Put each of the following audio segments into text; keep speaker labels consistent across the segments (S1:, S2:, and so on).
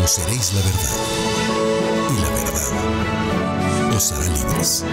S1: Conoceréis la verdad y la verdad os hará libres.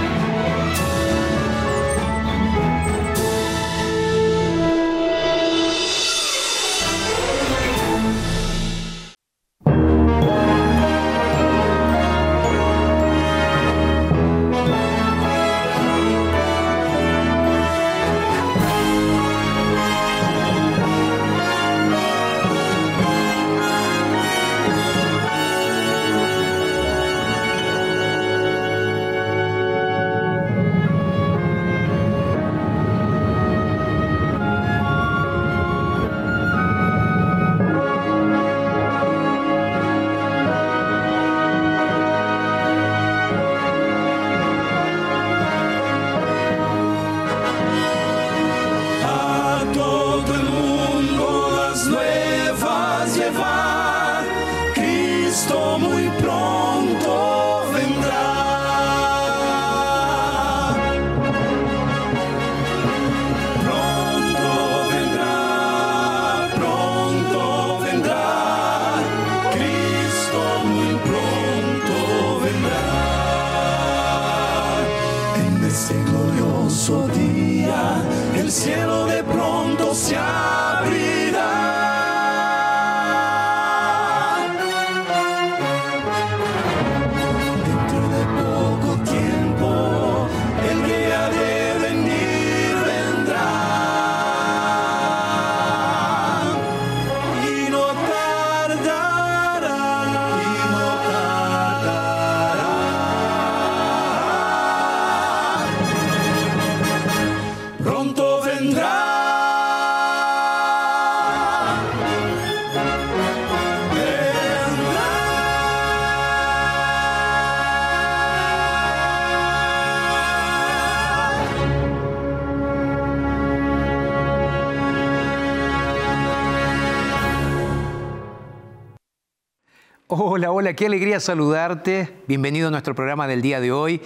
S2: Qué alegría saludarte. Bienvenido a nuestro programa del día de hoy.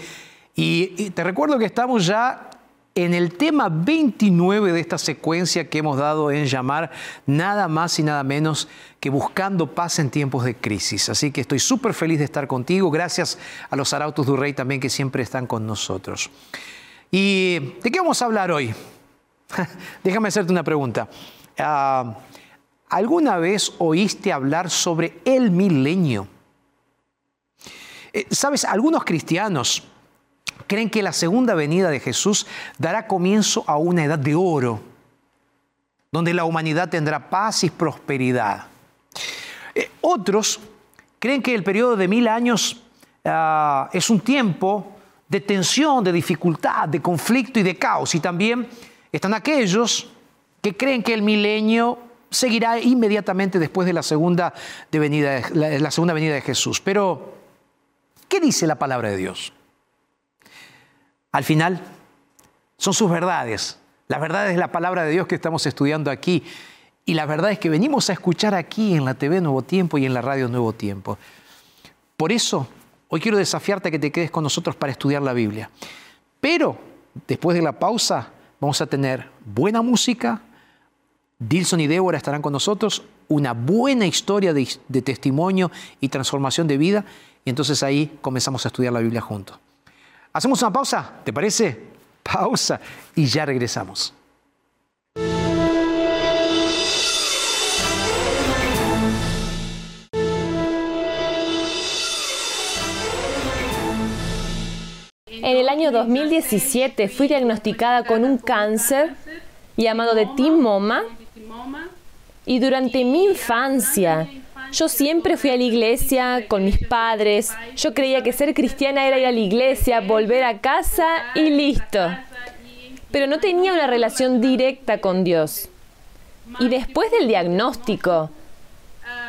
S2: Y, te recuerdo que estamos ya en el tema 29 de esta secuencia que hemos dado en llamar nada más y nada menos que buscando paz en tiempos de crisis. Así que estoy súper feliz de estar contigo. Gracias a los Arautos du Rey también que siempre están con nosotros. ¿Y de qué vamos a hablar hoy? Déjame hacerte una pregunta. Ah, ¿Alguna vez oíste hablar sobre el milenio? Eh, Sabes, algunos cristianos creen que la segunda venida de Jesús dará comienzo a una edad de oro, donde la humanidad tendrá paz y prosperidad. Eh, otros creen que el periodo de mil años ah, es un tiempo de tensión, de dificultad, de conflicto y de caos. Y también están aquellos que creen que el milenio seguirá inmediatamente después de la segunda, venida, la segunda venida de Jesús. Pero, ¿qué dice la palabra de Dios? Al final, son sus verdades. Las verdades de la palabra de Dios que estamos estudiando aquí. Y la verdad es que venimos a escuchar aquí en la TV Nuevo Tiempo y en la radio Nuevo Tiempo. Por eso, hoy quiero desafiarte a que te quedes con nosotros para estudiar la Biblia. Pero, después de la pausa, vamos a tener buena música, Dilson y Débora estarán con nosotros, una buena historia de, de, testimonio y transformación de vida, y entonces ahí comenzamos a estudiar la Biblia juntos. ¿Hacemos una pausa? ¿Te parece? Pausa y ya regresamos.
S3: En el año 2017 fui diagnosticada con un cáncer llamado de timoma y durante mi infancia, yo siempre fui a la iglesia con mis padres. Yo creía que ser cristiana era ir a la iglesia, volver a casa y listo. Pero no tenía una relación directa con Dios. Y después del diagnóstico,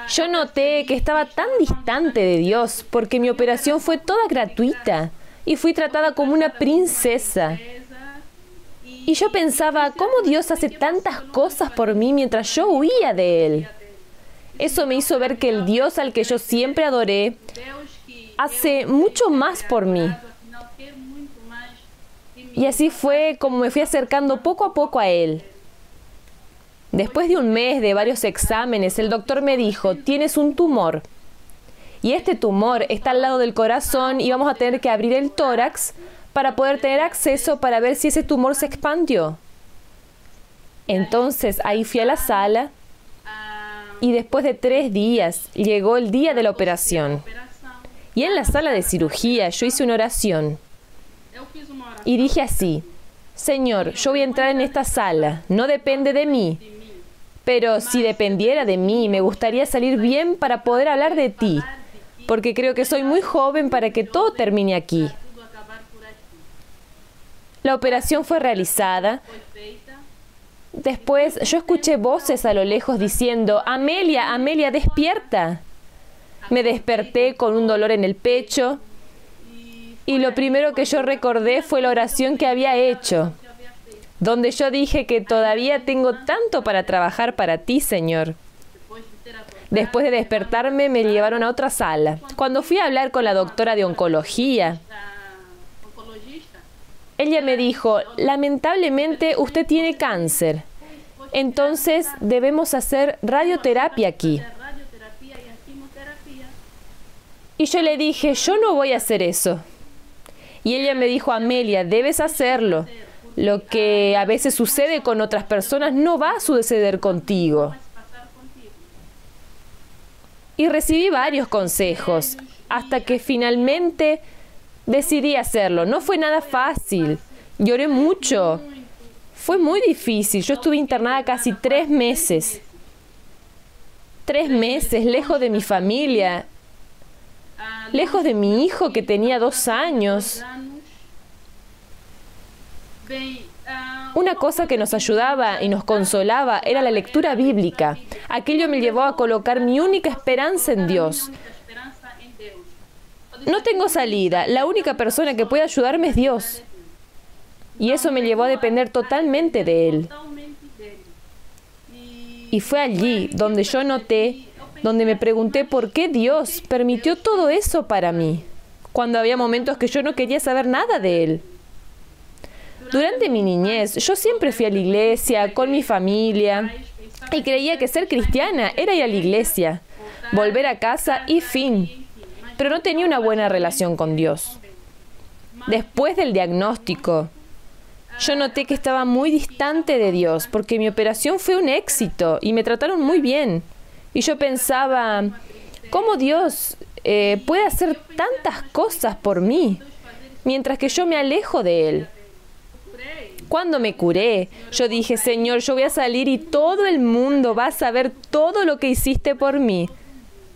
S3: yo noté que estaba tan distante de Dios porque mi operación fue toda gratuita y fui tratada como una princesa. Y yo pensaba, ¿cómo Dios hace tantas cosas por mí mientras yo huía de Él? Eso me hizo ver que el Dios al que yo siempre adoré hace mucho más por mí. Y así fue como me fui acercando poco a poco a Él. Después de un mes de varios exámenes, el doctor me dijo, tienes un tumor. Y este tumor está al lado del corazón y vamos a tener que abrir el tórax para poder tener acceso para ver si ese tumor se expandió. Entonces ahí fui a la sala y después de tres días llegó el día de la operación. Y en la sala de cirugía yo hice una oración y dije así, Señor, yo voy a entrar en esta sala, no depende de mí, pero si dependiera de mí, me gustaría salir bien para poder hablar de ti, porque creo que soy muy joven para que todo termine aquí. La operación fue realizada. Después yo escuché voces a lo lejos diciendo, Amelia, Amelia, despierta. Me desperté con un dolor en el pecho y lo primero que yo recordé fue la oración que había hecho, donde yo dije que todavía tengo tanto para trabajar para ti, Señor. Después de despertarme me llevaron a otra sala. Cuando fui a hablar con la doctora de oncología, ella me dijo, lamentablemente usted tiene cáncer, entonces debemos hacer radioterapia aquí. Y yo le dije, yo no voy a hacer eso. Y ella me dijo, Amelia, debes hacerlo. Lo que a veces sucede con otras personas no va a suceder contigo. Y recibí varios consejos hasta que finalmente decidí hacerlo. No fue nada fácil. Lloré mucho. Fue muy difícil. Yo estuve internada casi tres meses. Tres meses lejos de mi familia, lejos de mi hijo que tenía dos años. Una cosa que nos ayudaba y nos consolaba era la lectura bíblica. Aquello me llevó a colocar mi única esperanza en Dios. No tengo salida. La única persona que puede ayudarme es Dios. Y eso me llevó a depender totalmente de Él. Y fue allí donde yo noté donde me pregunté por qué Dios permitió todo eso para mí, cuando había momentos que yo no quería saber nada de Él. Durante mi niñez, yo siempre fui a la iglesia con mi familia y creía que ser cristiana era ir a la iglesia, volver a casa y fin. Pero no tenía una buena relación con Dios. Después del diagnóstico, yo noté que estaba muy distante de Dios porque mi operación fue un éxito y me trataron muy bien. Y yo pensaba, ¿cómo Dios eh, puede hacer tantas cosas por mí mientras que yo me alejo de Él? Cuando me curé, yo dije, Señor, yo voy a salir y todo el mundo va a saber todo lo que hiciste por mí.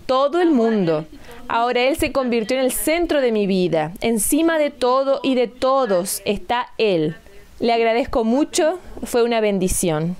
S3: Todo el mundo. Ahora Él se convirtió en el centro de mi vida. Encima de todo y de todos está Él. Le agradezco mucho, fue una bendición.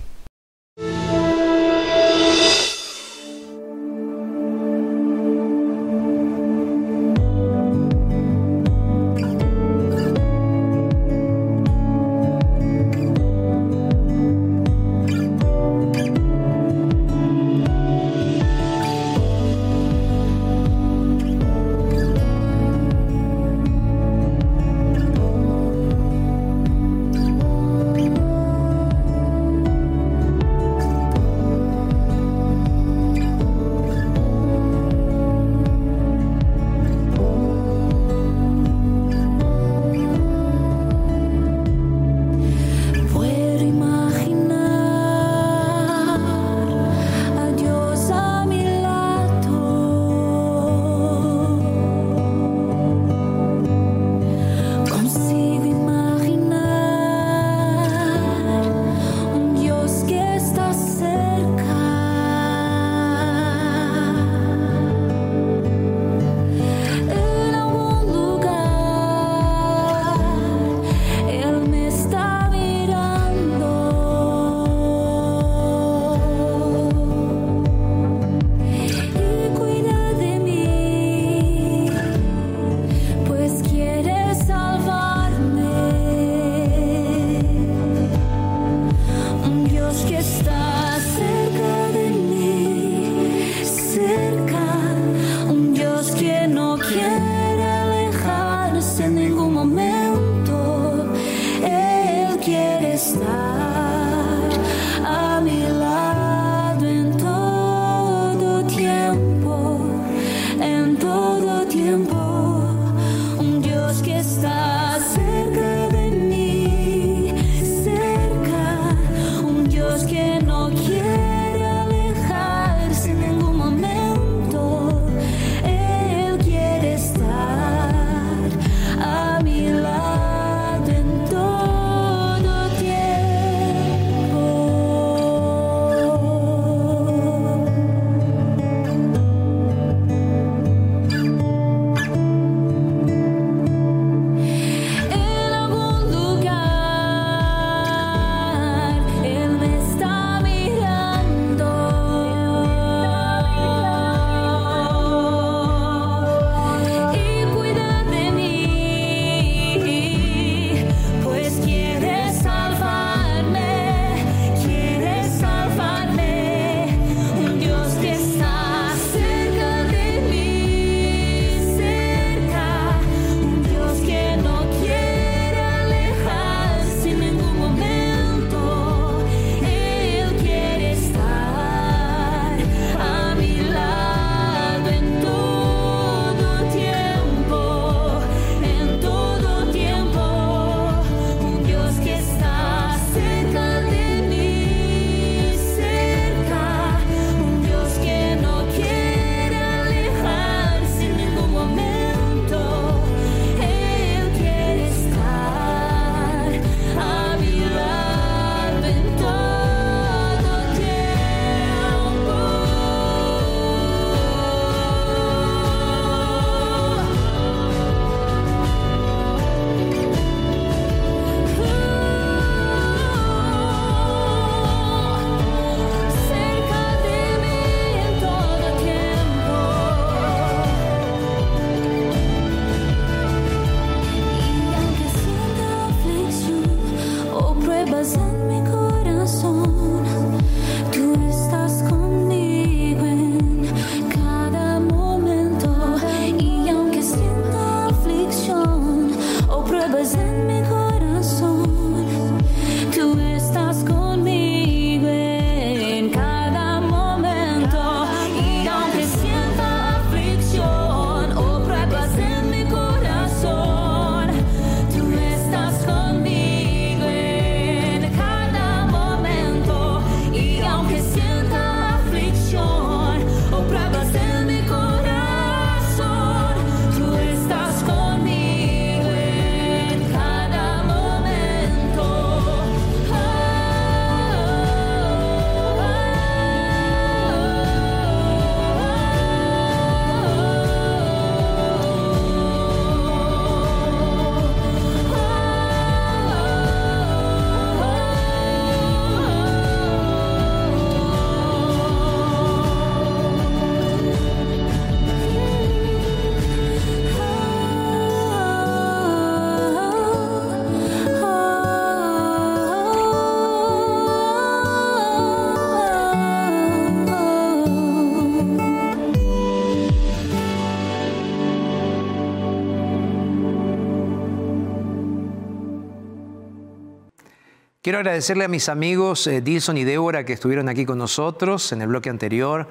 S2: Quiero agradecerle a mis amigos eh, Dilson y Débora que estuvieron aquí con nosotros en el bloque anterior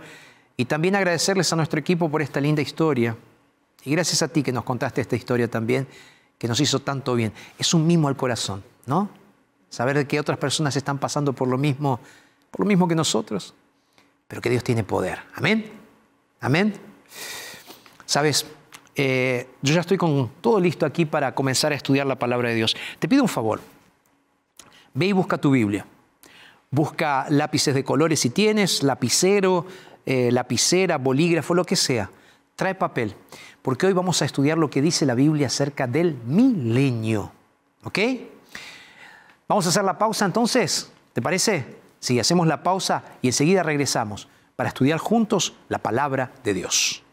S2: y también agradecerles a nuestro equipo por esta linda historia. Y gracias a ti que nos contaste esta historia también, que nos hizo tanto bien. Es un mimo al corazón, ¿no? Saber que otras personas están pasando por lo mismo, por lo mismo que nosotros, pero que Dios tiene poder. Amén. Amén. Sabes, eh, yo ya estoy con todo listo aquí para comenzar a estudiar la palabra de Dios. Te pido un favor. Ve y busca tu Biblia. Busca lápices de colores si tienes, lapicero, eh, lapicera, bolígrafo, lo que sea. Trae papel, porque hoy vamos a estudiar lo que dice la Biblia acerca del milenio. ¿Ok? Vamos a hacer la pausa entonces, ¿te parece? Sí, hacemos la pausa y enseguida regresamos para estudiar juntos la palabra de Dios.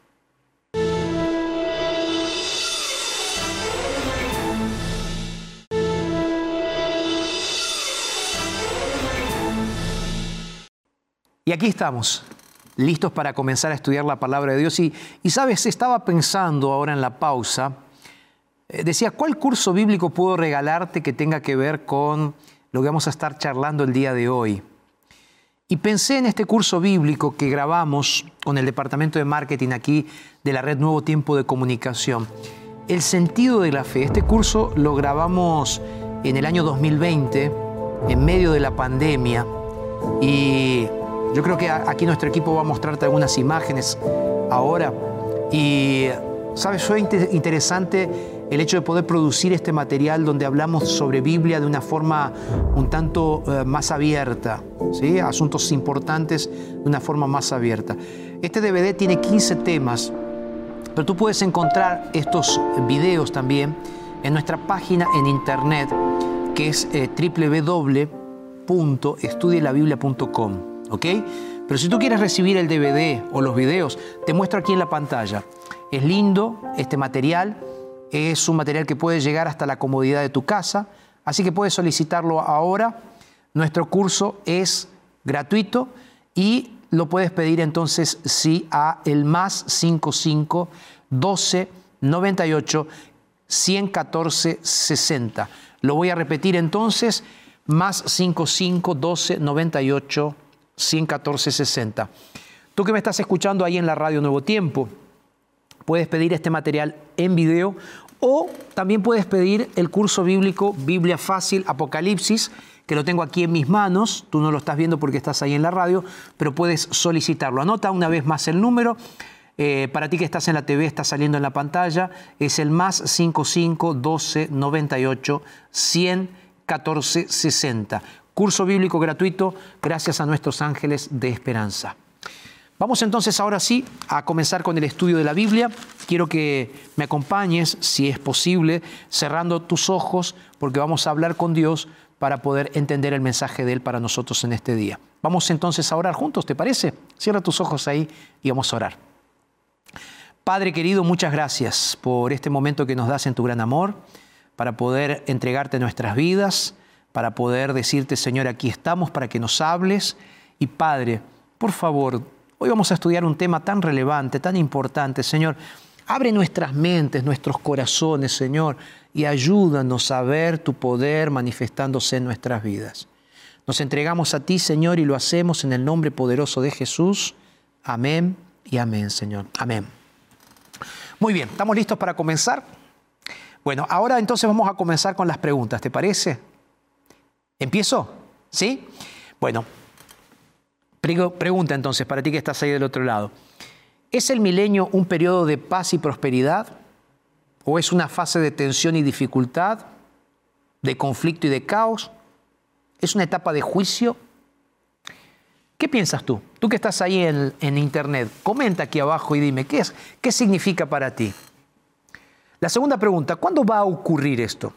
S2: Y aquí estamos, listos para comenzar a estudiar la palabra de Dios. Y, sabes, estaba pensando ahora en la pausa, eh, decía, ¿cuál curso bíblico puedo regalarte que tenga que ver con lo que vamos a estar charlando el día de hoy? Y pensé en este curso bíblico que grabamos con el departamento de marketing aquí de la red Nuevo Tiempo de Comunicación. El sentido de la fe. Este curso lo grabamos en el año 2020, en medio de la pandemia. Y yo creo que aquí nuestro equipo va a mostrarte algunas imágenes ahora. Y, ¿sabes? Fue interesante el hecho de poder producir este material donde hablamos sobre Biblia de una forma un tanto eh, más abierta, ¿sí? asuntos importantes de una forma más abierta. Este DVD tiene 15 temas, pero tú puedes encontrar estos videos también en nuestra página en internet que es eh, www.estudielabiblia.com. ¿ok? Pero si tú quieres recibir el DVD o los videos, te muestro aquí en la pantalla. Es lindo este material, es un material que puede llegar hasta la comodidad de tu casa, así que puedes solicitarlo ahora. Nuestro curso es gratuito y lo puedes pedir entonces sí a el más 55 12 98 114 60. Lo voy a repetir entonces, más 55 12 98 11460. Tú que me estás escuchando ahí en la radio Nuevo Tiempo, puedes pedir este material en video o también puedes pedir el curso bíblico Biblia Fácil Apocalipsis, que lo tengo aquí en mis manos. Tú no lo estás viendo porque estás ahí en la radio, pero puedes solicitarlo. Anota una vez más el número. Eh, para ti que estás en la TV, está saliendo en la pantalla. Es el más 55 12 98 100 14 60 curso bíblico gratuito gracias a nuestros ángeles de esperanza. Vamos entonces ahora sí a comenzar con el estudio de la Biblia. Quiero que me acompañes, si es posible, cerrando tus ojos, porque vamos a hablar con Dios para poder entender el mensaje de Él para nosotros en este día. Vamos entonces a orar juntos, ¿te parece? Cierra tus ojos ahí y vamos a orar. Padre querido, muchas gracias por este momento que nos das en tu gran amor, para poder entregarte nuestras vidas para poder decirte, Señor, aquí estamos para que nos hables. Y Padre, por favor, hoy vamos a estudiar un tema tan relevante, tan importante, Señor. Abre nuestras mentes, nuestros corazones, Señor, y ayúdanos a ver tu poder manifestándose en nuestras vidas. Nos entregamos a ti, Señor, y lo hacemos en el nombre poderoso de Jesús. Amén y amén, Señor. Amén. Muy bien, ¿estamos listos para comenzar? Bueno, ahora entonces vamos a comenzar con las preguntas, ¿te parece? ¿Empiezo? ¿Sí? Bueno, pregunta entonces para ti que estás ahí del otro lado. ¿Es el milenio un periodo de paz y prosperidad? ¿O es una fase de tensión y dificultad? ¿De conflicto y de caos? ¿Es una etapa de juicio? ¿Qué piensas tú? Tú que estás ahí en, en internet, comenta aquí abajo y dime, ¿qué, es, ¿qué significa para ti? La segunda pregunta, ¿cuándo va a ocurrir esto?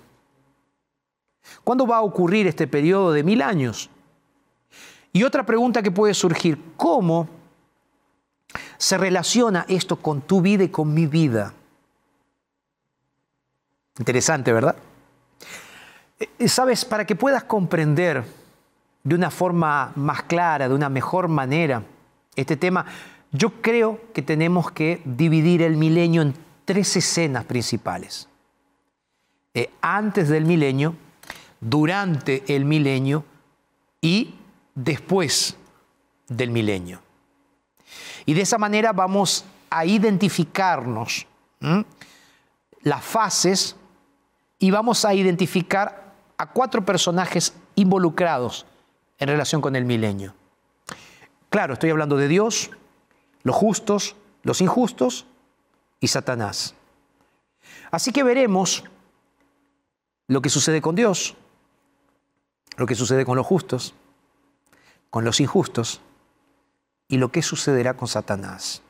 S2: ¿Cuándo va a ocurrir este periodo de mil años? Y otra pregunta que puede surgir, ¿cómo se relaciona esto con tu vida y con mi vida? Interesante, ¿verdad? Eh, Sabes, para que puedas comprender de una forma más clara, de una mejor manera, este tema, yo creo que tenemos que dividir el milenio en tres escenas principales. Eh, antes del milenio, durante el milenio y después del milenio. Y de esa manera vamos a identificarnos las fases y vamos a identificar a cuatro personajes involucrados en relación con el milenio. Claro, estoy hablando de Dios, los justos, los injustos y Satanás. Así que veremos lo que sucede con Dios, lo que sucede con los justos, con los injustos y lo que sucederá con Satanás.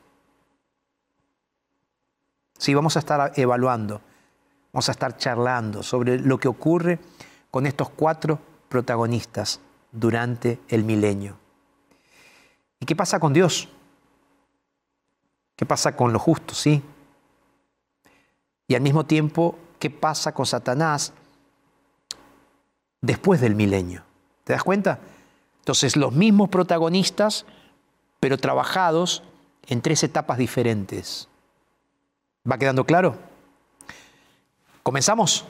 S2: Sí, vamos a estar evaluando, vamos a estar charlando sobre lo que ocurre con estos cuatro protagonistas durante el milenio. ¿Y qué pasa con Dios? ¿Qué pasa con los justos? Sí. Y al mismo tiempo, ¿qué pasa con Satanás después del milenio? ¿Te das cuenta? Entonces, los mismos protagonistas, pero trabajados en tres etapas diferentes. ¿Va quedando claro? ¿Comenzamos?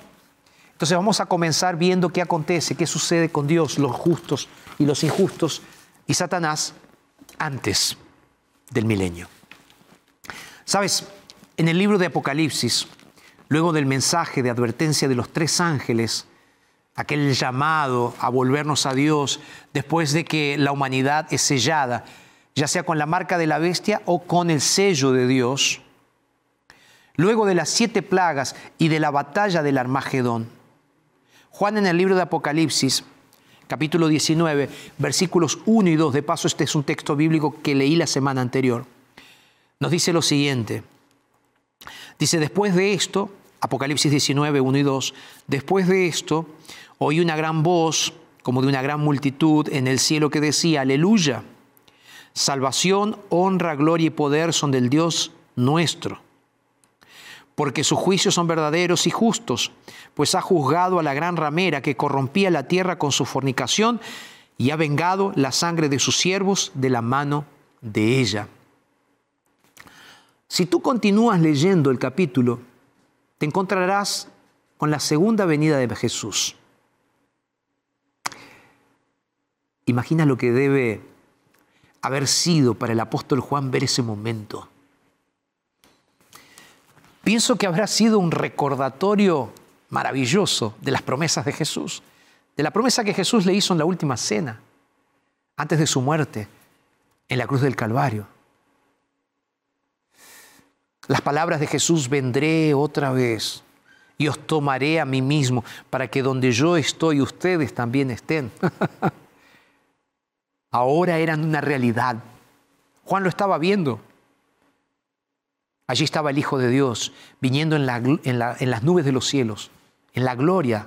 S2: Entonces vamos a comenzar viendo qué acontece, qué sucede con Dios, los justos y los injustos, y Satanás antes del milenio. Sabes, en el libro de Apocalipsis, luego del mensaje de advertencia de los tres ángeles, aquel llamado a volvernos a Dios después de que la humanidad es sellada, ya sea con la marca de la bestia o con el sello de Dios, luego de las siete plagas y de la batalla del Armagedón, Juan en el libro de Apocalipsis, capítulo 19, versículos 1 y 2, de paso este es un texto bíblico que leí la semana anterior, nos dice lo siguiente. Dice, después de esto, Apocalipsis 19, 1 y 2, después de esto, oí una gran voz, como de una gran multitud, en el cielo que decía, aleluya, salvación, honra, gloria y poder son del Dios nuestro, porque sus juicios son verdaderos y justos, pues ha juzgado a la gran ramera que corrompía la tierra con su fornicación y ha vengado la sangre de sus siervos de la mano de ella. Si tú continúas leyendo el capítulo, te encontrarás con la segunda venida de Jesús. Imagina lo que debe haber sido para el apóstol Juan ver ese momento. Pienso que habrá sido un recordatorio maravilloso de las promesas de Jesús, de la promesa que Jesús le hizo en la última cena, antes de su muerte, en la cruz del Calvario. Las palabras de Jesús, vendré otra vez y os tomaré a mí mismo para que donde yo estoy ustedes también estén. Ahora eran una realidad. Juan lo estaba viendo. Allí estaba el Hijo de Dios viniendo en, las nubes de los cielos, en la gloria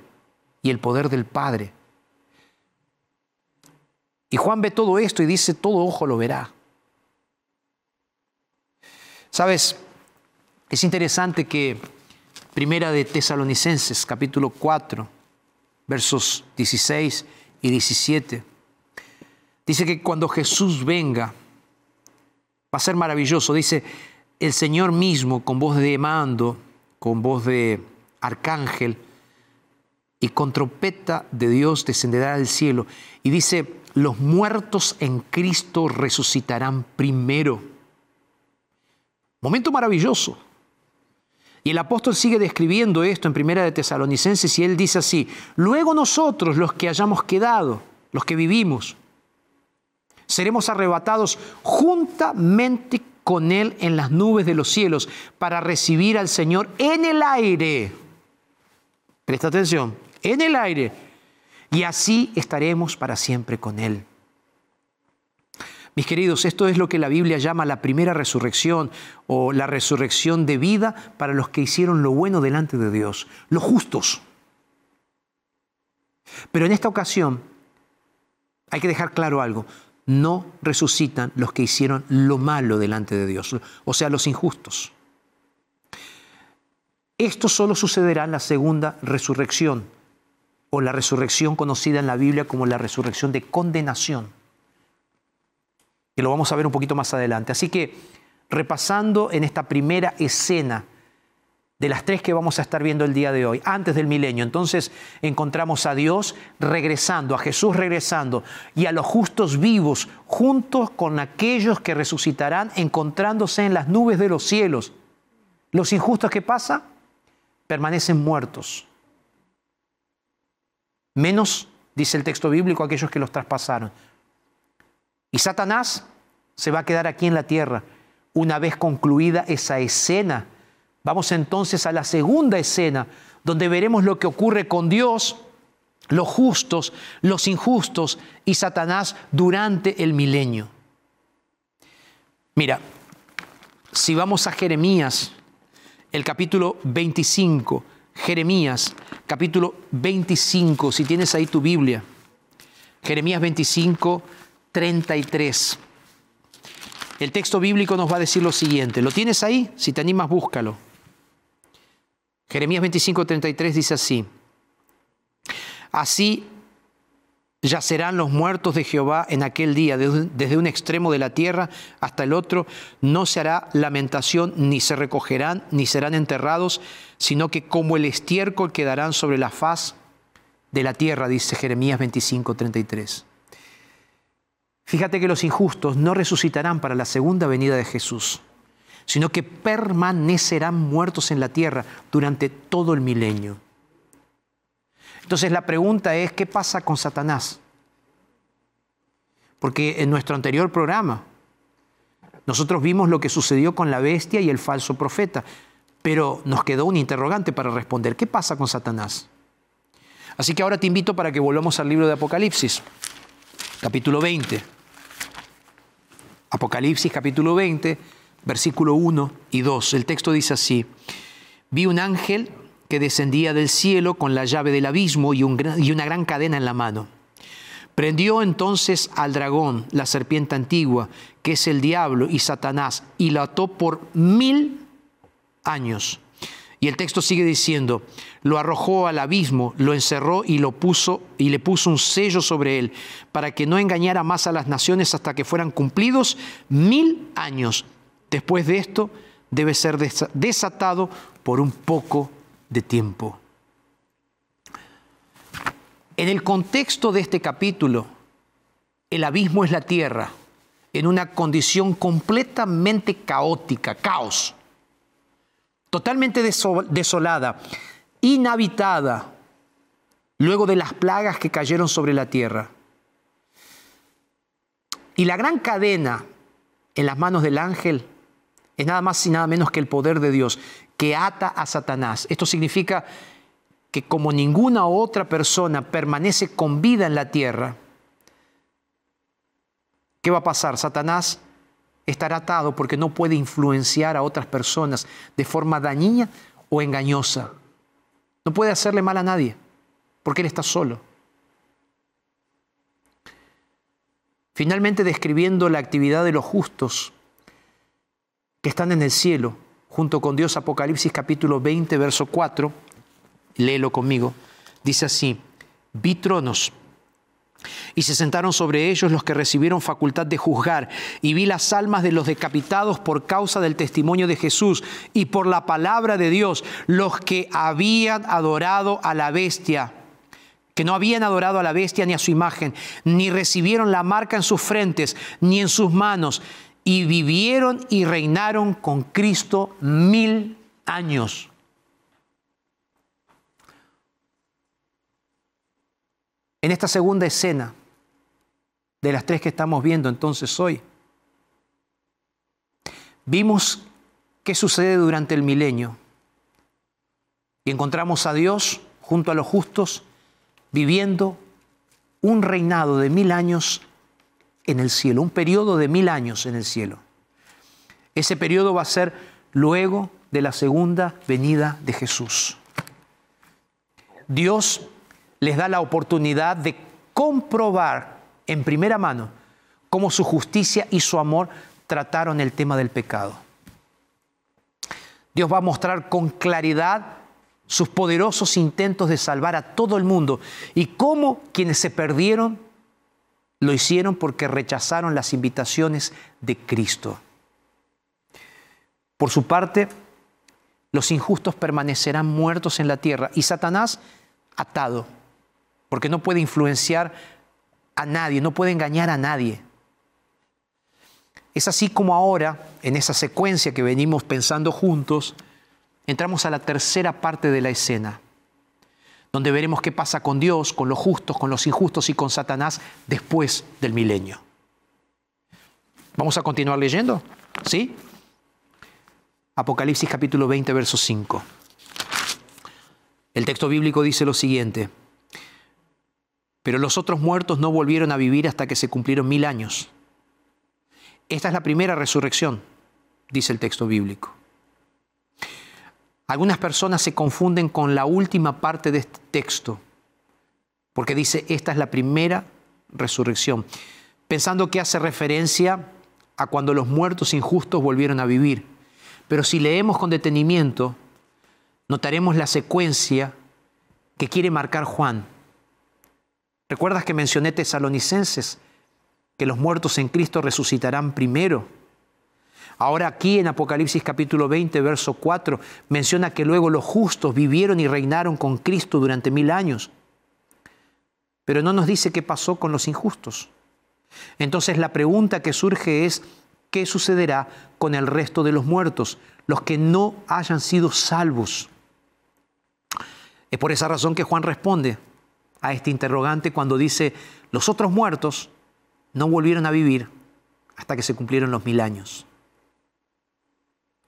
S2: y el poder del Padre. Y Juan ve todo esto y dice, todo ojo lo verá. Sabes, es interesante que Primera de Tesalonicenses, capítulo 4, versos 16 y 17, dice que cuando Jesús venga, va a ser maravilloso. Dice, el Señor mismo con voz de mando, con voz de arcángel y con trompeta de Dios descenderá del cielo. Y dice, los muertos en Cristo resucitarán primero. Momento maravilloso. Y el apóstol sigue describiendo esto en Primera de Tesalonicenses y él dice así, luego nosotros los que hayamos quedado, los que vivimos, seremos arrebatados juntamente con él en las nubes de los cielos para recibir al Señor en el aire. Presta atención, en el aire. Y así estaremos para siempre con él. Mis queridos, esto es lo que la Biblia llama la primera resurrección o la resurrección de vida para los que hicieron lo bueno delante de Dios, los justos. Pero en esta ocasión hay que dejar claro algo, no resucitan los que hicieron lo malo delante de Dios, o sea, los injustos. Esto solo sucederá en la segunda resurrección, o la resurrección conocida en la Biblia como la resurrección de condenación que lo vamos a ver un poquito más adelante. Así que repasando en esta primera escena de las tres que vamos a estar viendo el día de hoy, antes del milenio. Entonces encontramos a Dios regresando, a Jesús regresando y a los justos vivos juntos con aquellos que resucitarán encontrándose en las nubes de los cielos. Los injustos que pasa permanecen muertos. Menos, dice el texto bíblico, aquellos que los traspasaron. Y Satanás se va a quedar aquí en la tierra una vez concluida esa escena Vamos entonces a la segunda escena, donde veremos lo que ocurre con Dios, los justos, los injustos y Satanás durante el milenio. Mira, si vamos a Jeremías, el capítulo 25, Jeremías, capítulo 25, si tienes ahí tu Biblia, Jeremías 25, 33. El texto bíblico nos va a decir lo siguiente, ¿lo tienes ahí? Si te animas, búscalo. Jeremías 25:33 dice así, así yacerán los muertos de Jehová en aquel día, desde un extremo de la tierra hasta el otro, no se hará lamentación, ni se recogerán, ni serán enterrados, sino que como el estiércol quedarán sobre la faz de la tierra, dice Jeremías 25:33. Fíjate que los injustos no resucitarán para la segunda venida de Jesús sino que permanecerán muertos en la tierra durante todo el milenio. Entonces la pregunta es, ¿qué pasa con Satanás? Porque en nuestro anterior programa nosotros vimos lo que sucedió con la bestia y el falso profeta, pero nos quedó un interrogante para responder, ¿qué pasa con Satanás? Así que ahora te invito para que volvamos al libro de Apocalipsis, capítulo 20. Apocalipsis capítulo 20 versículo 1 y 2. El texto dice así, vi un ángel que descendía del cielo con la llave del abismo y, y una gran cadena en la mano. Prendió entonces al dragón, la serpiente antigua, que es el diablo y Satanás, y lo ató por mil años. Y el texto sigue diciendo, lo arrojó al abismo, lo encerró y lo puso y le puso un sello sobre él, para que no engañara más a las naciones hasta que fueran cumplidos mil años. Después de esto, debe ser desatado por un poco de tiempo. En el contexto de este capítulo, el abismo es la tierra en una condición completamente caótica, caos, totalmente desolada, inhabitada, luego de las plagas que cayeron sobre la tierra. Y la gran cadena en las manos del ángel es nada más y nada menos que el poder de Dios que ata a Satanás. Esto significa que como ninguna otra persona permanece con vida en la tierra, ¿qué va a pasar? Satanás estará atado porque no puede influenciar a otras personas de forma dañina o engañosa. No puede hacerle mal a nadie porque él está solo. Finalmente, describiendo la actividad de los justos, que están en el cielo, junto con Dios, Apocalipsis capítulo 20, verso 4, léelo conmigo, dice así, vi tronos y se sentaron sobre ellos los que recibieron facultad de juzgar, y vi las almas de los decapitados por causa del testimonio de Jesús y por la palabra de Dios, los que habían adorado a la bestia que no habían adorado a la bestia ni a su imagen, ni recibieron la marca en sus frentes, ni en sus manos, y vivieron y reinaron con Cristo mil años. En esta segunda escena de las tres que estamos viendo entonces hoy, vimos qué sucede durante el milenio y encontramos a Dios junto a los justos viviendo un reinado de mil años en el cielo, un periodo de mil años en el cielo. Ese periodo va a ser luego de la segunda venida de Jesús. Dios les da la oportunidad de comprobar en primera mano cómo su justicia y su amor trataron el tema del pecado. Dios va a mostrar con claridad sus poderosos intentos de salvar a todo el mundo y cómo quienes se perdieron lo hicieron porque rechazaron las invitaciones de Cristo. Por su parte, los injustos permanecerán muertos en la tierra y Satanás atado, porque no puede influenciar a nadie, no puede engañar a nadie. Es así como ahora, en esa secuencia que venimos pensando juntos, entramos a la tercera parte de la escena, donde veremos qué pasa con Dios, con los justos, con los injustos y con Satanás después del milenio. Vamos a continuar leyendo, ¿sí? Apocalipsis capítulo 20, verso 5. El texto bíblico dice lo siguiente, pero los otros muertos no volvieron a vivir hasta que se cumplieron mil años. Esta es la primera resurrección, dice el texto bíblico. Algunas personas se confunden con la última parte de este texto, porque dice, esta es la primera resurrección, pensando que hace referencia a cuando los muertos injustos volvieron a vivir. Pero si leemos con detenimiento, notaremos la secuencia que quiere marcar Juan. ¿Recuerdas que mencioné tesalonicenses? Que los muertos en Cristo resucitarán primero. Ahora aquí en Apocalipsis capítulo 20, verso 4, menciona que luego los justos vivieron y reinaron con Cristo durante mil años. Pero no nos dice qué pasó con los injustos. Entonces la pregunta que surge es, ¿qué sucederá con el resto de los muertos, los que no hayan sido salvos? Es por esa razón que Juan responde a este interrogante cuando dice, los otros muertos no volvieron a vivir hasta que se cumplieron los mil años.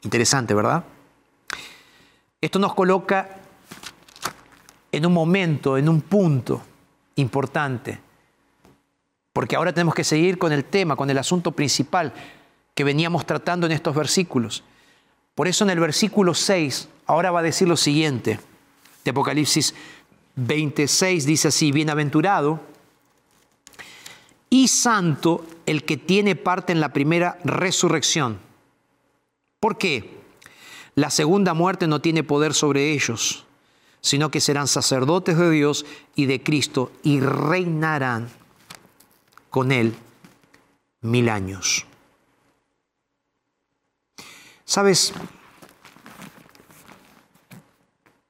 S2: Interesante, ¿verdad? Esto nos coloca en un momento, en un punto importante, porque ahora tenemos que seguir con el tema, con el asunto principal, que veníamos tratando en estos versículos. Por eso en el versículo 6 ahora va a decir lo siguiente, de Apocalipsis 26 dice así, bienaventurado y santo el que tiene parte en la primera resurrección. ¿Por qué? La segunda muerte no tiene poder sobre ellos, sino que serán sacerdotes de Dios y de Cristo y reinarán con él mil años. Sabes,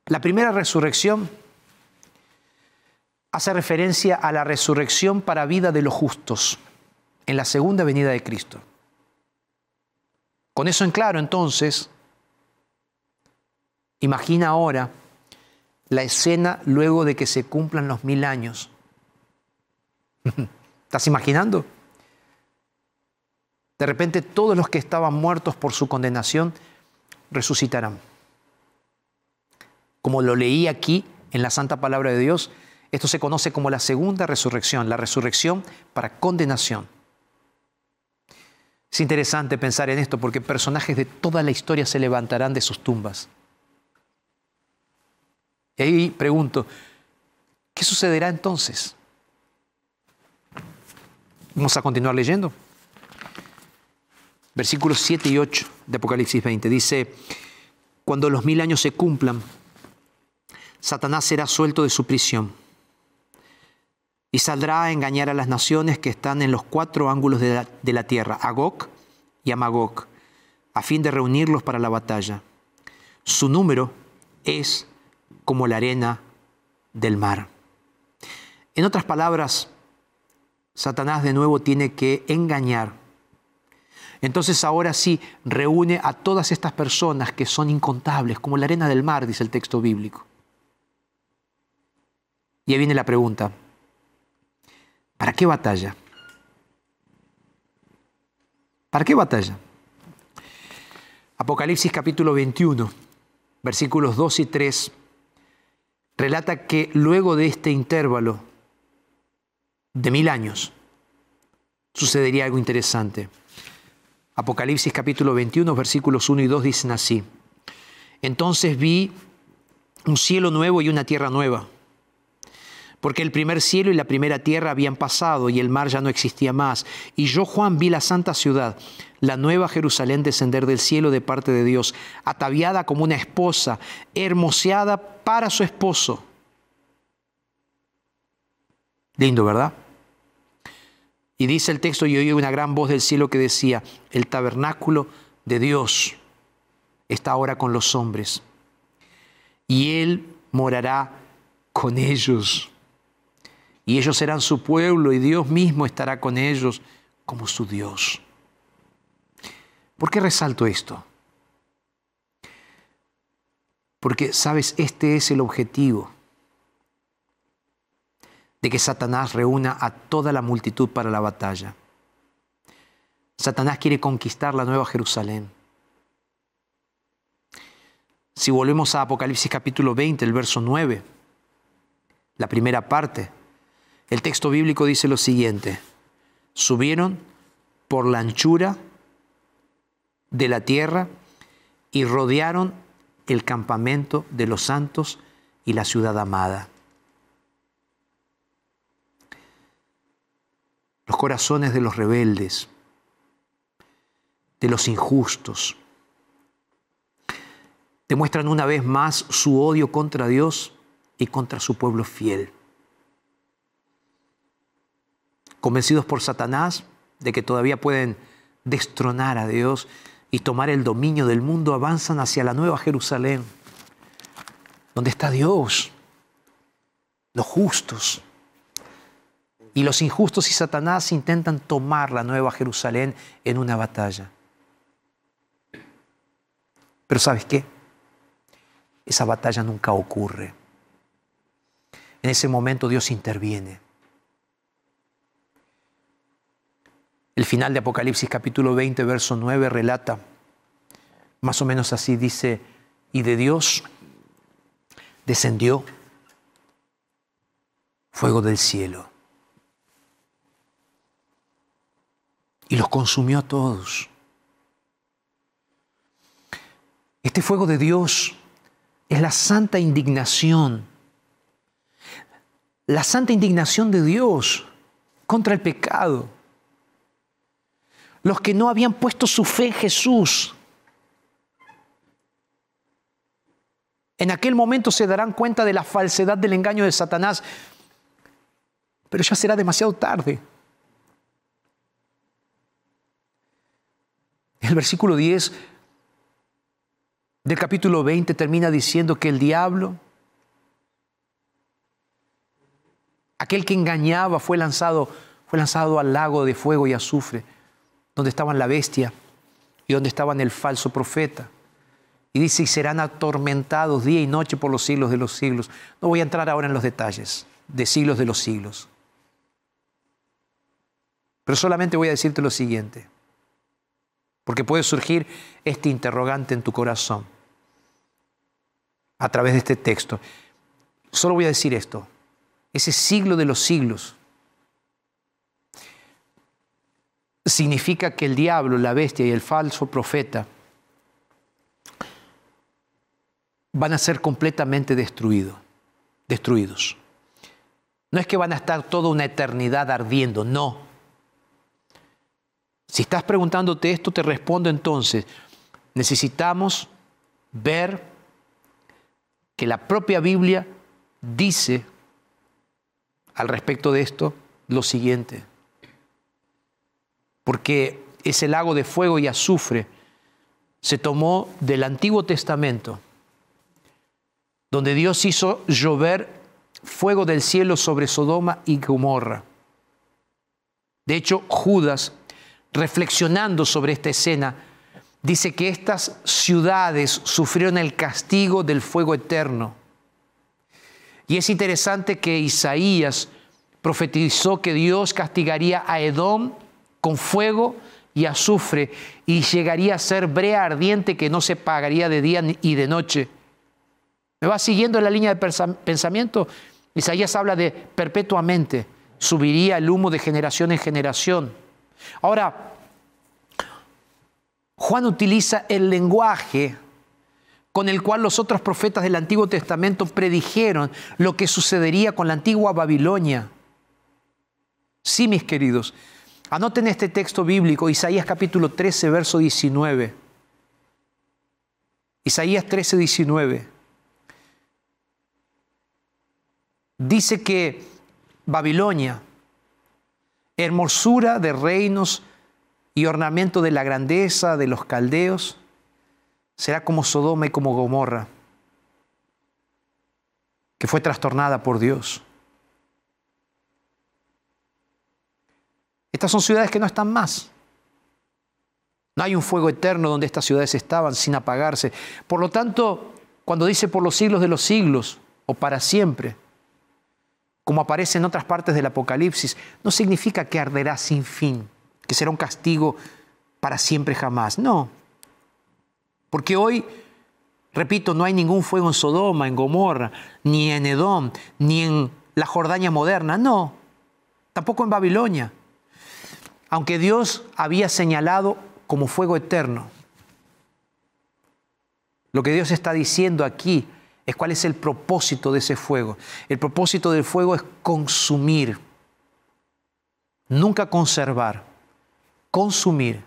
S2: la primera resurrección hace referencia a la resurrección para vida de los justos en la segunda venida de Cristo. Con eso en claro, entonces, imagina ahora la escena luego de que se cumplan los mil años. ¿Estás imaginando? De repente todos los que estaban muertos por su condenación resucitarán. Como lo leí aquí en la Santa Palabra de Dios, esto se conoce como la segunda resurrección, la resurrección para condenación. Es interesante pensar en esto porque personajes de toda la historia se levantarán de sus tumbas. Y ahí pregunto, ¿qué sucederá entonces? Vamos a continuar leyendo versículos 7 y 8 de Apocalipsis 20. Dice, cuando los mil años se cumplan, Satanás será suelto de su prisión y saldrá a engañar a las naciones que están en los cuatro ángulos de la, tierra, Agog y Amagog, a fin de reunirlos para la batalla. Su número es como la arena del mar. En otras palabras, Satanás de nuevo tiene que engañar entonces ahora sí reúne a todas estas personas que son incontables, como la arena del mar, dice el texto bíblico. Y ahí viene la pregunta, ¿para qué batalla? ¿Para qué batalla? Apocalipsis capítulo 21, versículos 2 y 3, relata que luego de este intervalo de mil años sucedería algo interesante. Apocalipsis capítulo 21, versículos 1 y 2 dicen así. Entonces vi un cielo nuevo y una tierra nueva, porque el primer cielo y la primera tierra habían pasado y el mar ya no existía más. Y yo, Juan, vi la santa ciudad, la nueva Jerusalén descender del cielo de parte de Dios, ataviada como una esposa, hermoseada para su esposo. Lindo, ¿verdad? Y dice el texto, y oí una gran voz del cielo que decía, el tabernáculo de Dios está ahora con los hombres. Y Él morará con ellos. Y ellos serán su pueblo y Dios mismo estará con ellos como su Dios. ¿Por qué resalto esto? Porque, sabes, este es el objetivo de que Satanás reúna a toda la multitud para la batalla. Satanás quiere conquistar la nueva Jerusalén. Si volvemos a Apocalipsis capítulo 20, el verso 9, la primera parte, el texto bíblico dice lo siguiente, subieron por la anchura de la tierra y rodearon el campamento de los santos y la ciudad amada. Los corazones de los rebeldes, de los injustos, demuestran una vez más su odio contra Dios y contra su pueblo fiel. Convencidos por Satanás de que todavía pueden destronar a Dios y tomar el dominio del mundo, avanzan hacia la nueva Jerusalén, donde está Dios, los justos. Y los injustos y Satanás intentan tomar la nueva Jerusalén en una batalla. Pero ¿sabes qué? Esa batalla nunca ocurre. En ese momento Dios interviene. El final de Apocalipsis capítulo 20, verso 9 relata, más o menos así dice, y de Dios descendió fuego del cielo y los consumió a todos. Este fuego de Dios es la santa indignación, la santa indignación de Dios contra el pecado los que no habían puesto su fe en Jesús. En aquel momento se darán cuenta de la falsedad del engaño de Satanás, pero ya será demasiado tarde. El versículo 10 del capítulo 20 termina diciendo que el diablo, aquel que engañaba, fue lanzado, fue lanzado al lago de fuego y azufre donde estaban la bestia y donde estaban el falso profeta. Y dice, y serán atormentados día y noche por los siglos de los siglos. No voy a entrar ahora en los detalles de siglos de los siglos. Pero solamente voy a decirte lo siguiente, porque puede surgir este interrogante en tu corazón a través de este texto. Solo voy a decir esto, ese siglo de los siglos significa que el diablo, la bestia y el falso profeta van a ser completamente destruidos, destruidos. No es que van a estar toda una eternidad ardiendo, no. Si estás preguntándote esto, te respondo entonces, necesitamos ver que la propia Biblia dice al respecto de esto lo siguiente porque ese lago de fuego y azufre se tomó del Antiguo Testamento, donde Dios hizo llover fuego del cielo sobre Sodoma y Gomorra. De hecho, Judas, reflexionando sobre esta escena, dice que estas ciudades sufrieron el castigo del fuego eterno. Y es interesante que Isaías profetizó que Dios castigaría a Edom con fuego y azufre y llegaría a ser brea ardiente que no se pagaría de día y de noche. ¿Me va siguiendo en la línea de pensamiento? Isaías habla de perpetuamente, subiría el humo de generación en generación. Ahora, Juan utiliza el lenguaje con el cual los otros profetas del Antiguo Testamento predijeron lo que sucedería con la antigua Babilonia. Sí, mis queridos, Anoten este texto bíblico, Isaías capítulo 13, verso 19. Isaías 13, 19. Dice que Babilonia, hermosura de reinos y ornamento de la grandeza de los caldeos, será como Sodoma y como Gomorra, que fue trastornada por Dios. Estas son ciudades que no están más. No hay un fuego eterno donde estas ciudades estaban sin apagarse. Por lo tanto, cuando dice por los siglos de los siglos o para siempre, como aparece en otras partes del Apocalipsis, no significa que arderá sin fin, que será un castigo para siempre jamás. No. Porque hoy, repito, no hay ningún fuego en Sodoma, en Gomorra, ni en Edom, ni en la Jordania moderna. No. Tampoco en Babilonia. Aunque Dios había señalado como fuego eterno. Lo que Dios está diciendo aquí es cuál es el propósito de ese fuego. El propósito del fuego es consumir, nunca conservar, consumir.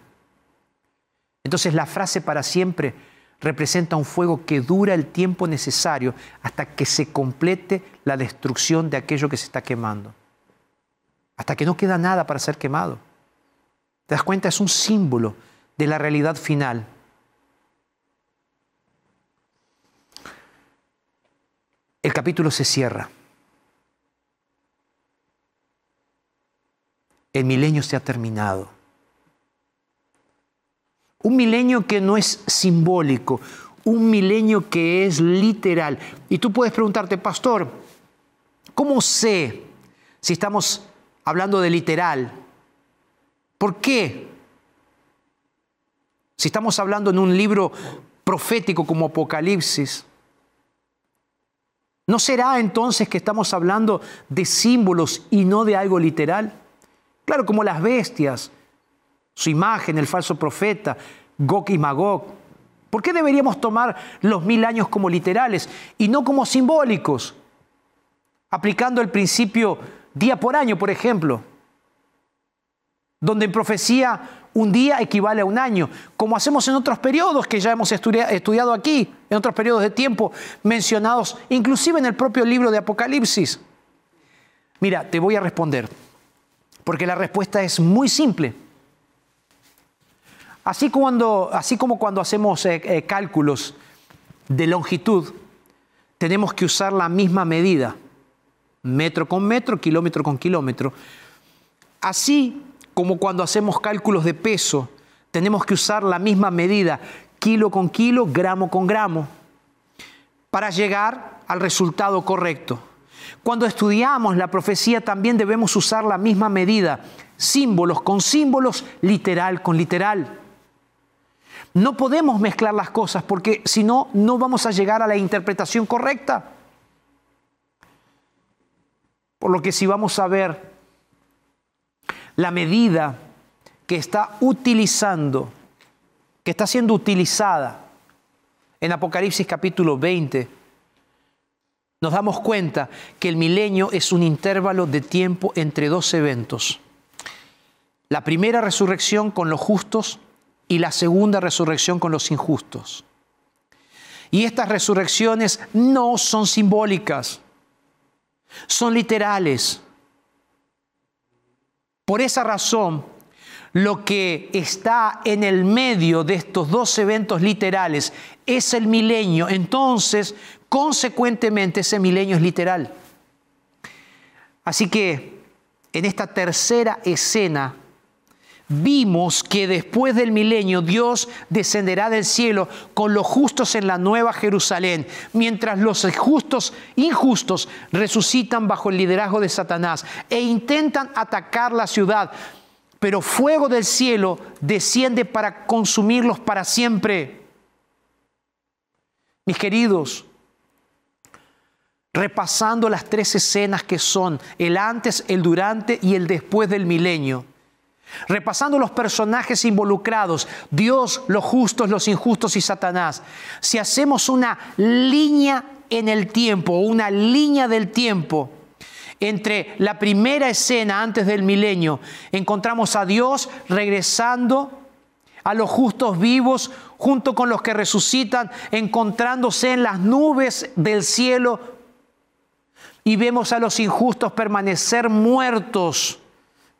S2: Entonces la frase para siempre representa un fuego que dura el tiempo necesario hasta que se complete la destrucción de aquello que se está quemando. Hasta que no queda nada para ser quemado. ¿Te das cuenta? Es un símbolo de la realidad final. El capítulo se cierra. El milenio se ha terminado. Un milenio que no es simbólico, un milenio que es literal. Y tú puedes preguntarte, pastor, ¿cómo sé si estamos hablando de literal? ¿Por qué? Si estamos hablando en un libro profético como Apocalipsis, ¿no será entonces que estamos hablando de símbolos y no de algo literal? Claro, como las bestias, su imagen, el falso profeta, Gog y Magog. ¿Por qué deberíamos tomar los mil años como literales y no como simbólicos? Aplicando el principio día por año, por ejemplo, donde en profecía un día equivale a un año, como hacemos en otros periodos que ya hemos estudiado aquí, en otros periodos de tiempo mencionados, inclusive en el propio libro de Apocalipsis. Mira, te voy a responder, porque la respuesta es muy simple. Así, cuando, así como cuando hacemos eh, eh, cálculos de longitud, tenemos que usar la misma medida, metro con metro, kilómetro con kilómetro. Así como cuando hacemos cálculos de peso, tenemos que usar la misma medida, kilo con kilo, gramo con gramo, para llegar al resultado correcto. Cuando estudiamos la profecía también debemos usar la misma medida, símbolos con símbolos, literal con literal. No podemos mezclar las cosas porque si no, no vamos a llegar a la interpretación correcta. Por lo que si vamos a ver la medida que está utilizando, que está siendo utilizada en Apocalipsis capítulo 20, nos damos cuenta que el milenio es un intervalo de tiempo entre dos eventos. La primera resurrección con los justos y la segunda resurrección con los injustos. Y estas resurrecciones no son simbólicas, son literales. Por esa razón, lo que está en el medio de estos dos eventos literales es el milenio. Entonces, consecuentemente, ese milenio es literal. Así que en esta tercera escena vimos que después del milenio Dios descenderá del cielo con los justos en la nueva Jerusalén, mientras los justos injustos resucitan bajo el liderazgo de Satanás e intentan atacar la ciudad, pero fuego del cielo desciende para consumirlos para siempre. Mis queridos, repasando las tres escenas que son el antes, el durante y el después del milenio, Repasando los personajes involucrados, Dios, los justos, los injustos y Satanás, si hacemos una línea en el tiempo, una línea del tiempo, entre la primera escena antes del milenio, encontramos a Dios regresando a los justos vivos junto con los que resucitan, encontrándose en las nubes del cielo, y vemos a los injustos permanecer muertos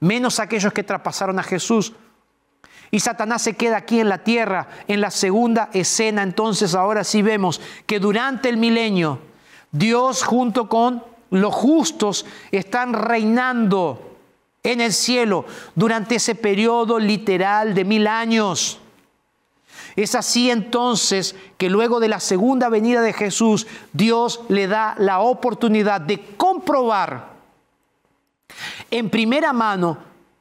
S2: menos aquellos que traspasaron a Jesús. Y Satanás se queda aquí en la tierra. En la segunda escena, entonces ahora sí vemos que durante el milenio, Dios junto con los justos están reinando en el cielo durante ese periodo literal de mil años. Es así entonces que luego de la segunda venida de Jesús, Dios le da la oportunidad de comprobar en primera mano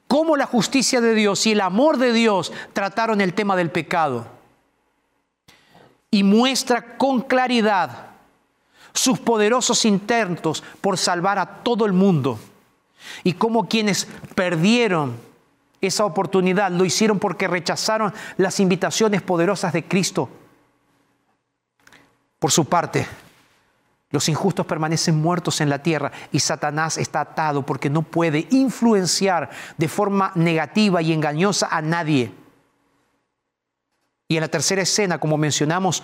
S2: cómo la justicia de Dios y el amor de Dios trataron el tema del pecado. Y muestra con claridad sus poderosos intentos por salvar a todo el mundo. Y cómo quienes perdieron esa oportunidad lo hicieron porque rechazaron las invitaciones poderosas de Cristo. Por su parte, los injustos permanecen muertos en la tierra y Satanás está atado porque no puede influenciar de forma negativa y engañosa a nadie. Y en la tercera escena, como mencionamos,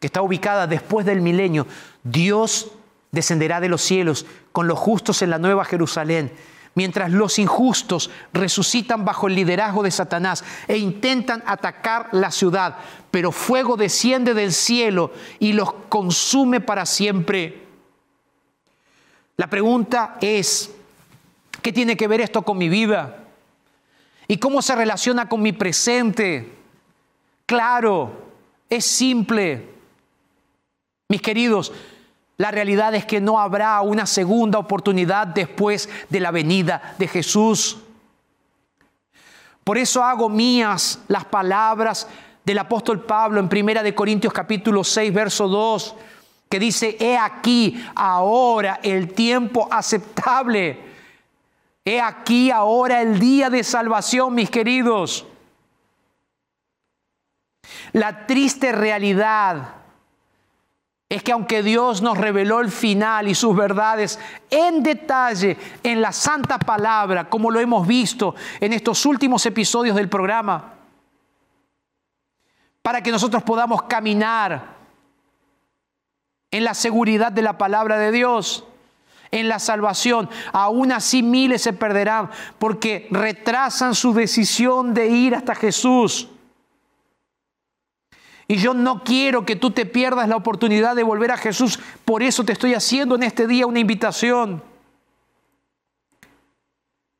S2: que está ubicada después del milenio, Dios descenderá de los cielos con los justos en la nueva Jerusalén, mientras los injustos resucitan bajo el liderazgo de Satanás e intentan atacar la ciudad pero fuego desciende del cielo y los consume para siempre. La pregunta es, ¿qué tiene que ver esto con mi vida? ¿Y cómo se relaciona con mi presente? Claro, es simple. Mis queridos, la realidad es que no habrá una segunda oportunidad después de la venida de Jesús. Por eso hago mías las palabras del apóstol Pablo en Primera de Corintios capítulo 6, verso 2, que dice, he aquí ahora el tiempo aceptable. He aquí ahora el día de salvación, mis queridos. La triste realidad es que aunque Dios nos reveló el final y sus verdades en detalle en la santa palabra, como lo hemos visto en estos últimos episodios del programa, para que nosotros podamos caminar en la seguridad de la palabra de Dios, en la salvación. Aún así miles se perderán porque retrasan su decisión de ir hasta Jesús. Y yo no quiero que tú te pierdas la oportunidad de volver a Jesús. Por eso te estoy haciendo en este día una invitación.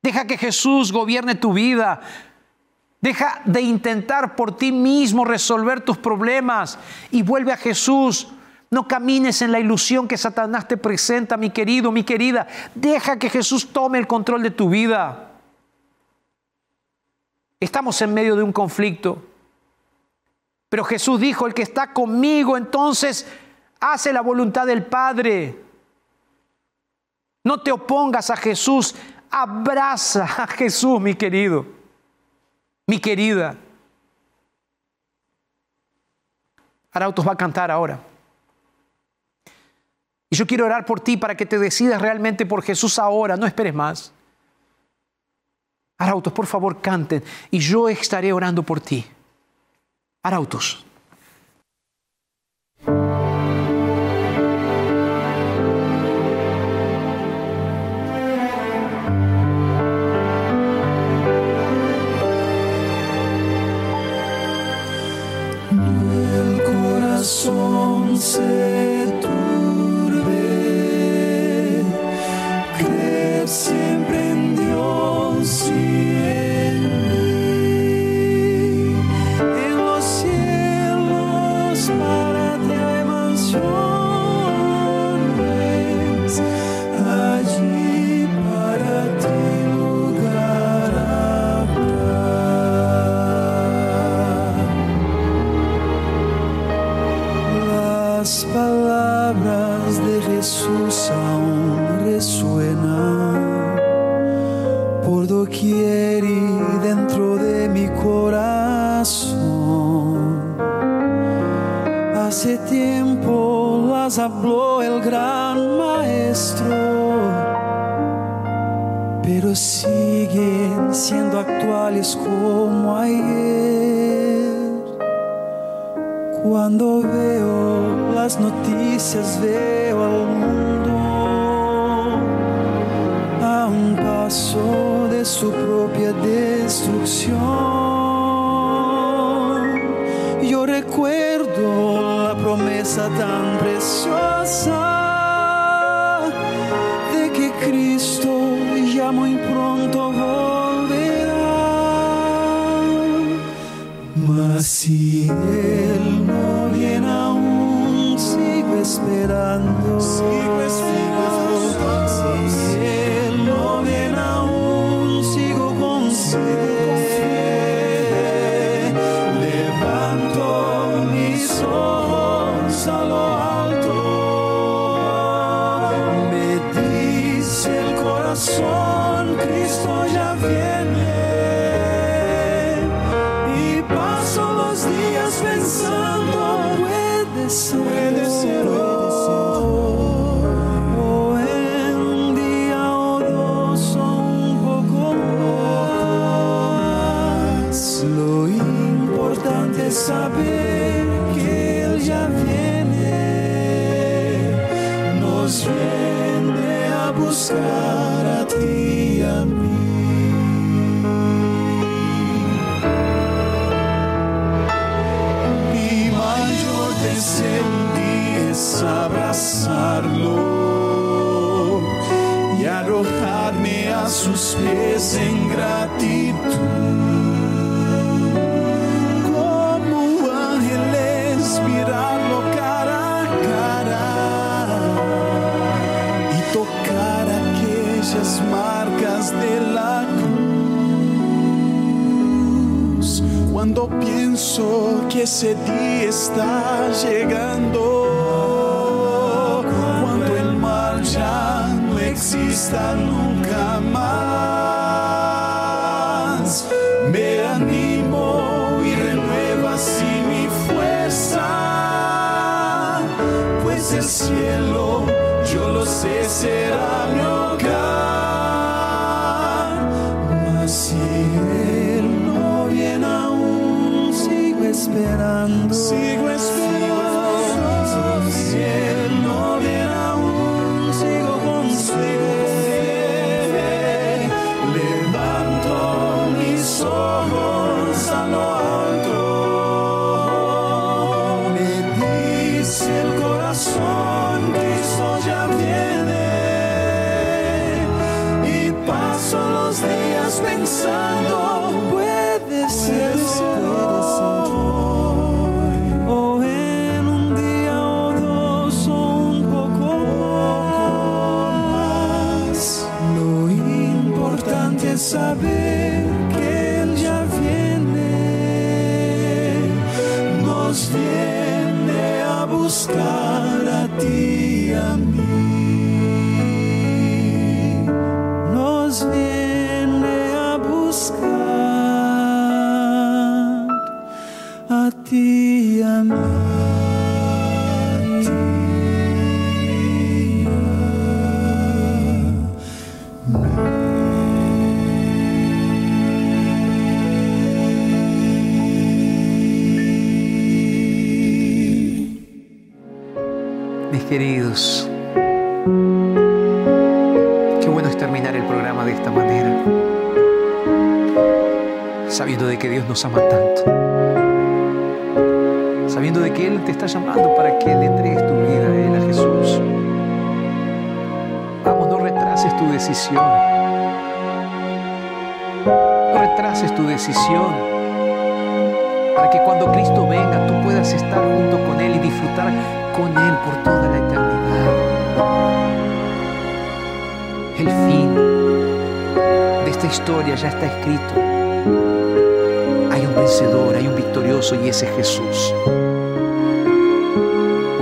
S2: Deja que Jesús gobierne tu vida. Deja de intentar por ti mismo resolver tus problemas y vuelve a Jesús. No camines en la ilusión que Satanás te presenta, mi querido, mi querida. Deja que Jesús tome el control de tu vida. Estamos en medio de un conflicto. Pero Jesús dijo, el que está conmigo entonces hace la voluntad del Padre. No te opongas a Jesús, abraza a Jesús, mi querido mi querida. Arautos va a cantar ahora. Y yo quiero orar por ti para que te decidas realmente por Jesús ahora, no esperes más. Arautos, por favor, canten y yo estaré orando por ti. Arautos.
S1: A un paso
S4: esperando.
S1: Sí. le entregues tu vida a Él, a Jesús. Vamos, no retrases tu decisión. No retrases tu decisión para que cuando Cristo venga tú puedas estar junto con Él y disfrutar con Él por toda la eternidad. El fin de esta historia ya está escrito. Hay un vencedor, hay un victorioso y ese es Jesús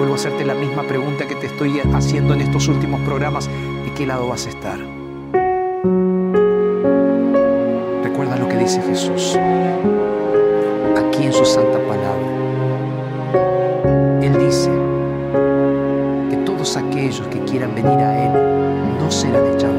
S1: vuelvo a hacerte la misma pregunta que te estoy haciendo en estos últimos programas, ¿de qué lado vas a estar? Recuerda lo que dice Jesús aquí en su santa palabra. Él dice que todos aquellos que quieran venir a Él no serán echados